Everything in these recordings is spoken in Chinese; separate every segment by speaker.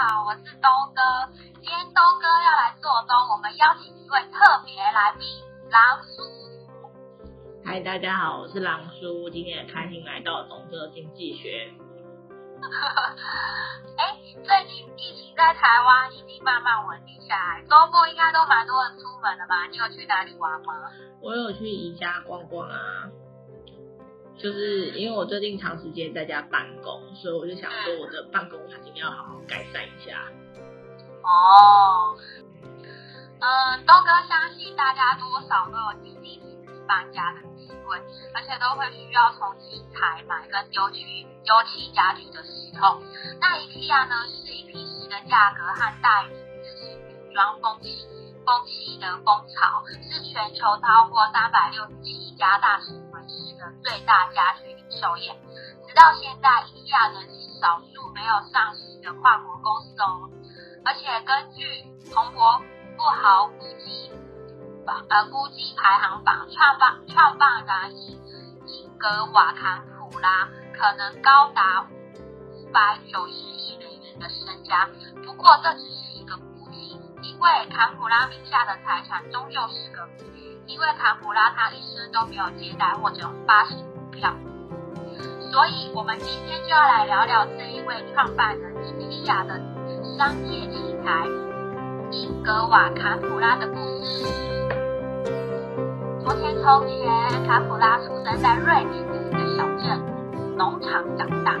Speaker 1: 好，我是东哥。今天东哥要来做东，我们邀请一位特别来宾，狼叔。
Speaker 2: 嗨，大家好，我是狼叔。今天很开心来到东哥经济学。
Speaker 1: 哎，最近疫情在台湾已经慢慢稳定下来，周末应该都蛮多人出门的吧？你有去哪里玩吗？
Speaker 2: 我有去宜家逛逛啊。就是因为我最近长时间在家办公，所以我就想说我的办公环境要好好改善一下。
Speaker 1: 哦，嗯，东哥相信大家多少都有经历搬家的机会，而且都会需要重新采买跟丢弃丢弃家具的时候，那 IKEA 呢是以平时的价格和大于组装风气风气的风潮，是全球超过三百六十七家大型的最大家居零售业。直到现在，IKEA 仍是少数没有上市的跨国公司哦。而且根据彭博富豪估计榜呃估计排行榜，创办创办人英格瓦坎普拉可能高达五百九十亿美元的身家。不过这只是，为坎普拉名下的财产终究是个谜。因为坎普拉他一生都没有接待或者发行股票，所以我们今天就要来聊聊这一位创办人伊皮亚的商业奇才英格瓦坎普拉的故事。昨天从前，坎普拉出生在瑞典的一个小镇农场长大，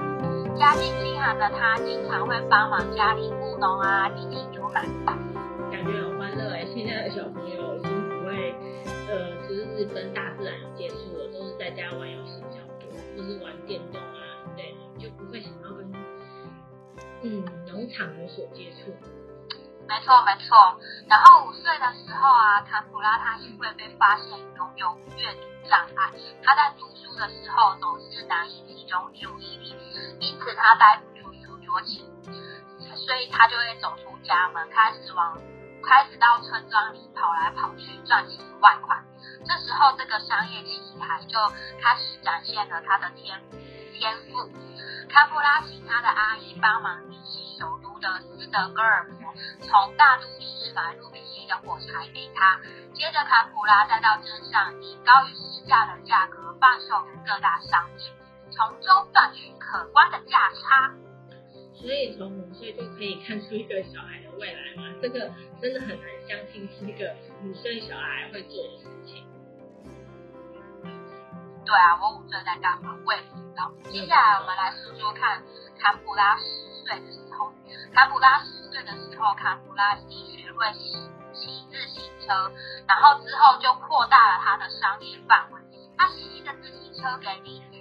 Speaker 1: 家境清寒的他经常会帮忙家里务农啊，挤挤牛奶。
Speaker 2: 现在的小朋友已经不会，呃，其实是跟大自然有接触了，都是在家玩游戏比较多，或是玩电动啊之类的，就不会想要跟嗯农场有所接触。
Speaker 1: 没错没错。然后五岁的时候啊，坎普拉他因为被发现拥有阅读障碍，他在读书的时候总是难以集中注意力，因此他待不住书桌前，所以他就会走出家门，开始往。开始到村庄里跑来跑去赚取外快，这时候这个商业奇才就开始展现了他的天天赋。坎普拉请他的阿姨帮忙联系首都的斯德哥尔摩，从大都市买入便宜的火柴给他。接着坎普拉再到镇上以高于市价的价格贩售给各大商店，从中赚取可观的价差。
Speaker 2: 所以从五岁就可以看出一个小孩的未来吗？这个真的很难相信是一个五岁小孩会做的事情。
Speaker 1: 对啊，我五岁在干嘛？我也不知道。接下来我们来说说看，坎普拉十岁的时候，坎普拉十岁的时候，坎普拉已经学会骑骑自行车，然后之后就扩大了他的商业范围。他骑着自行车给邻居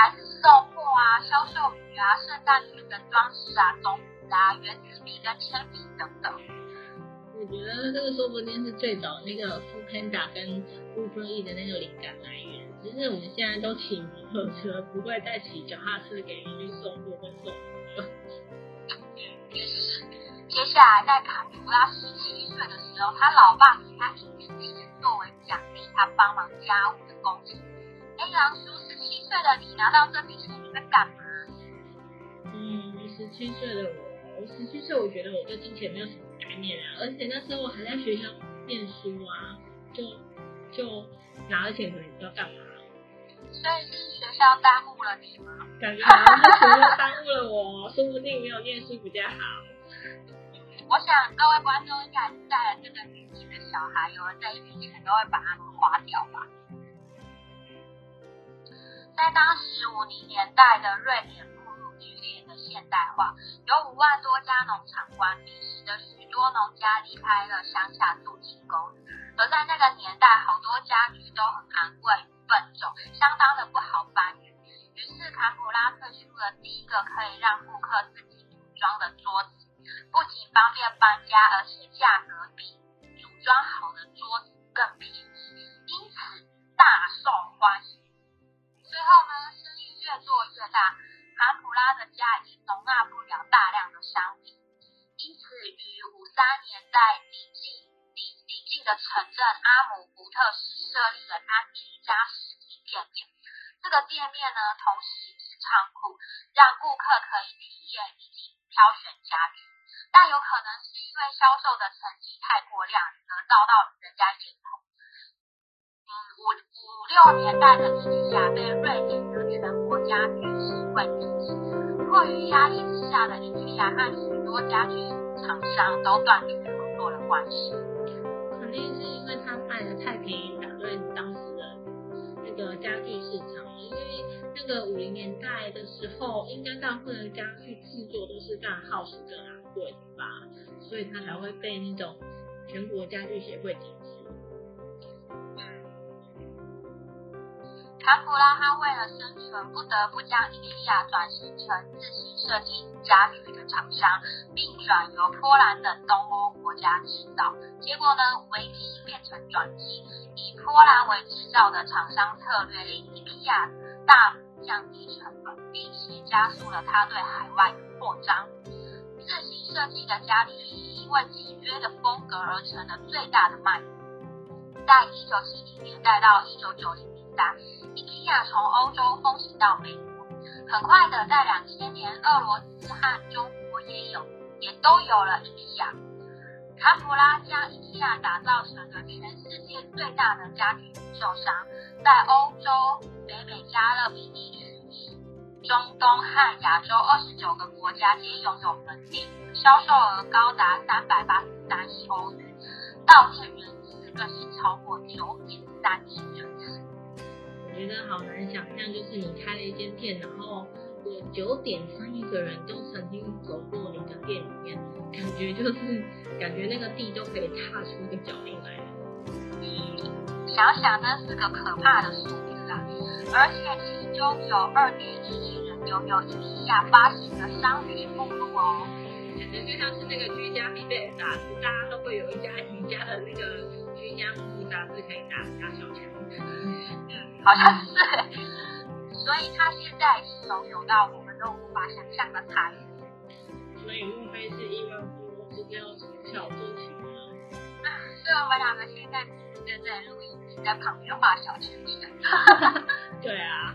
Speaker 1: 开始送货啊，销售鱼啊，圣诞树的装饰啊，种子啊，原子笔跟铅笔等等。
Speaker 2: 我觉得这个说不定是最早那个 f Panda 跟 Uber E 的那个灵感来源。只是我们现在都骑摩托车，不会再骑脚踏车给邻居送货跟送
Speaker 1: 了。于是，接下来在卡普拉十七岁的时候，他老爸给他一笔钱作为奖励，他帮忙家务的工钱。哎，狼叔，十七岁的你拿到这笔钱你在干嘛？
Speaker 2: 嗯，十七岁的我，我十七岁，我觉得我对金钱没有什么概念啊，而且那时候我还在学校念书啊，就就拿了钱可能不知道干嘛。
Speaker 1: 所以是学校耽误了你吗？
Speaker 2: 感觉好像是学校耽误了我，说不定没有念书比较好。
Speaker 1: 我想各位观众应该是在这个年纪的小孩，有了这一笔钱都会把它们花掉吧。在当时五零年代的瑞典步入剧烈的现代化，有五万多家农场关闭，使得许多农家离开了乡下住进公寓。而在那个年代，好多家具都很昂贵。笨重，相当的不好搬运。于是坎普拉特出了第一个可以让顾客自己组装的桌子，不仅方便搬家，而且价格比组装好的桌子更便宜，因此大受他的家已经容纳不了大量的商品，因此于五三年在临近。邻近的城镇阿姆福特市设立了他第一家实体店面。这个店面呢，同时也是仓库，让顾客可以体验以及挑选家具。但有可能是因为销售的成绩太过亮而遭到人家眼红。嗯，五五六年代的伊利亚被瑞典的全国家具协会，迫于压力之下的伊利亚和许多家具厂商都断绝合作的关系。
Speaker 2: 肯定是因为它卖的太便宜，打断当时的那个家具市场。因为那个五零年代的时候，应该大部分的家具制作都是干耗时更昂贵吧，所以它才会被那种全国家具协会禁止。
Speaker 1: 坎普拉他为了生存，不得不将伊利亚转型成自行设计家具的厂商，并转由波兰等东欧国家制造。结果呢，危机变成转机，以波兰为制造的厂商策略，令伊利亚大幅降低成本，并且加速了他对海外扩张。自行设计的家具因为简约的风格而成了最大的卖点。在一九七零年代到一九九零年代。IKEA 从欧洲风行到美国，很快的，在两千年，俄罗斯和中国也有，也都有了 IKEA。坎普拉将 IKEA 打造成了全世界最大的家具零售商，在欧洲、北美加勒比地区、中东和亚洲二十九个国家皆拥有门店，销售额高达三百八十三亿欧元，到店人次更是超过九点三亿人。
Speaker 2: 觉得好难想象，就是你开了一间店，然后有九点三亿个人都曾经走过你的店里面，感觉就是感觉那个地都可以踏出一个脚印来了。
Speaker 1: 想想那是个可怕的数字啊！而且其中有二点一亿人拥有伊利亚发行的商品目录哦。
Speaker 2: 感觉就像是那个居家必备的杂志，大家都会有一家宜家的那个居家目录杂志可以打打小强。
Speaker 1: 好像是，所以他现在是拥有到我们都无法想象的财
Speaker 2: 富。所以莫非是亿万富翁是要从小做起吗？
Speaker 1: 啊，所以我们两个现在只是在录音，你在旁边画小圈圈。
Speaker 2: 对啊。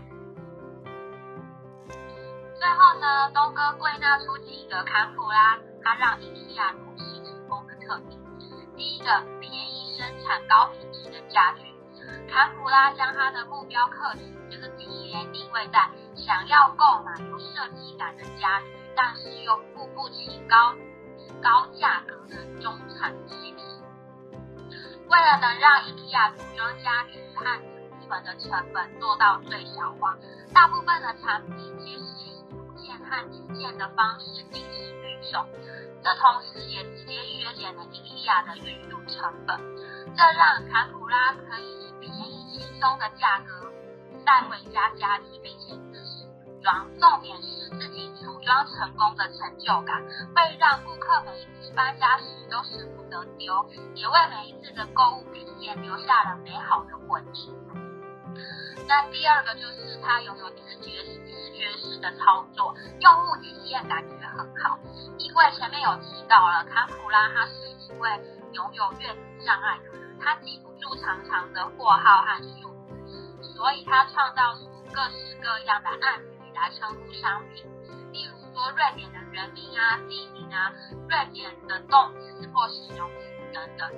Speaker 1: 最后呢，东哥归纳出几个坎普拉他让伊利亚公司成功的特点。第一个，便宜生产高品质的家具。坎普拉将他的目标客群就是 TA 定位在想要购买有设计感的家具，但是又付不起高高价格的中产阶级。为了能让 IKEA 组装家具和基本的成本做到最小化，大部分的产品皆是和直件的方式进行运送，这同时也直接削减了 IKEA 的运输成本，这让坎普拉可以以便宜。轻松的价格带回家家里，并且自己组装。重点是自己组装成功的成就感，会让顾客每一次搬家时都舍不得丢，也为每一次的购物体验留下了美好的回忆。那第二个就是它拥有直觉直觉式的操作，用户体验感觉很好。因为前面有提到了，坎普拉他是一位拥有阅读障碍的人，他记不住长长的货号和数字。所以，他创造出各式各样的暗语来称呼商品，例如说瑞典的人名啊、地名啊、瑞典的动词或形容词等等，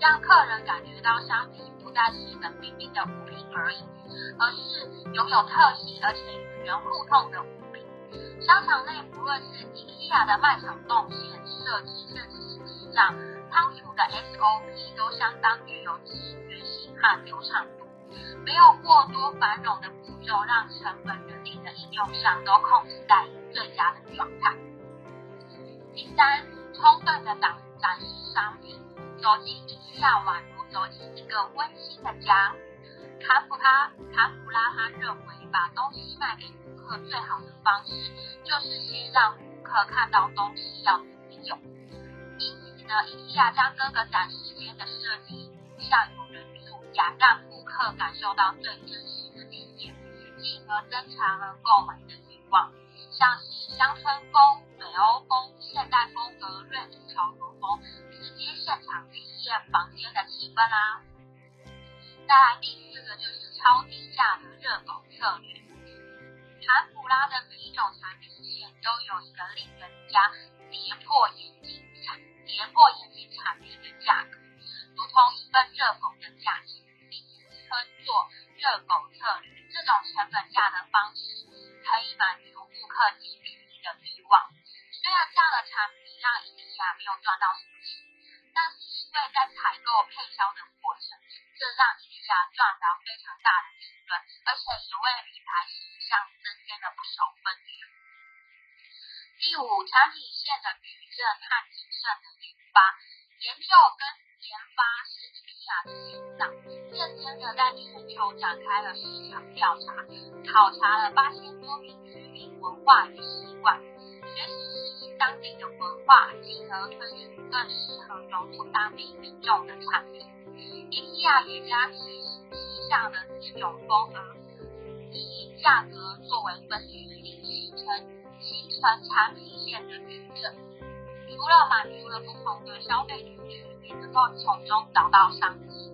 Speaker 1: 让客人感觉到商品不再是冷冰冰的物品而已，而是拥有特性而且与人互动的物品。商场内不论是 IKEA 的卖场动线设计，甚至是结账、仓储的 SOP，都相当具有直觉性和流畅度。没有过多繁冗的步骤，让成本、人力的应用上都控制在最佳的状态。第三，充分的展展示商品，走进一下宛如走进一个温馨的家。坎普拉坎普拉他认为，把东西卖给顾客最好的方式，就是先让顾客看到东西要怎么用。因此呢，一下将各个展示间的设计像有人住一样，让客感受到最真实的体验，进而增强了购买的欲望。像是乡村风、北欧风、现代风格、瑞士潮流风，直接现场体验房间的气氛啦。再来第四个就是超低价的热狗策略。坎普拉的每一种产品线都有一个令人家跌破眼镜产跌破眼镜产品的价格，如同一份热狗的价钱，并称作热狗策略。这种成本价的方式可以满足顾客既便宜的欲望。虽然这样的产品让伊利亚没有赚到什么，但是因为在采购配销的过程，这让伊利亚赚到非常大的利润，而且也为品牌形象增添了不少分量。第五，产品线的矩阵和谨慎的研发，研究跟研发是伊利亚的心脏，认真的在全球展开了市场调查，考察了八千多名居民文化与习惯，学习当地的文化，进而推出更适合融入当地民众的产品。伊利亚也将其旗下的四种风格以价格作为分水岭，形成。形成产品线的矩阵，除了满足了不同的消费族群，也能够从中找到商机。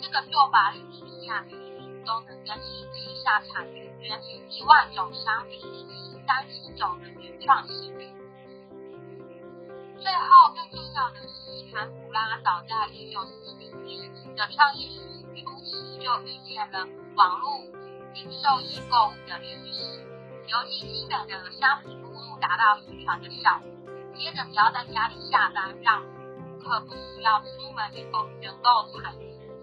Speaker 1: 这个做法令伊利亚每年都能更新旗下产品约一万种商品以及三十种的原创新品。最后，更重要的是，坎普拉早在一九四零年的创业史初期就预见了网络零售业购物的趋势。尤其基本的商品目录达到宣传的效果。接着，只要在家里下单，让顾客不需要出门就能够采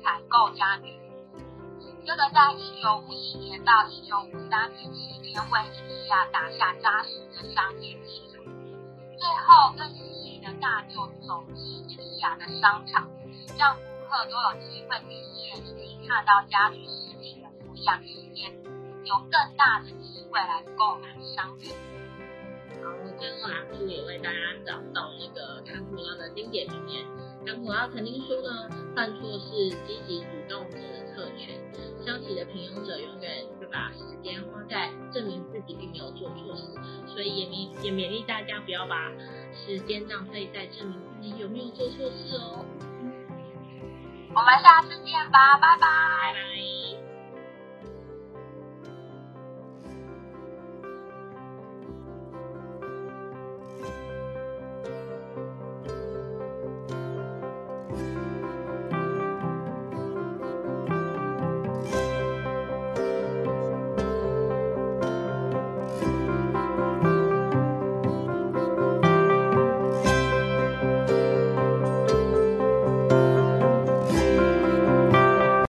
Speaker 1: 采购家具。这个在一九五一年到一九五三年期间，为伊利亚打下扎实的商业基础。最后，更吸引了大就走进伊利亚的商场，让顾客都有机会体验以及看到家具实际的模样，也有更大的。机会来购买商品。
Speaker 2: 好，最后阿叔也为大家找到那个坎普拉的经典名言。坎普拉曾经说呢，犯错是积极主动者的特权。消极的平庸者永远把时间花在证明自己并没有做错事，所以也勉也勉励大家不要把时间浪费在证明自己有没有做错事哦。
Speaker 1: 我们下次见吧，拜拜。
Speaker 2: 拜拜。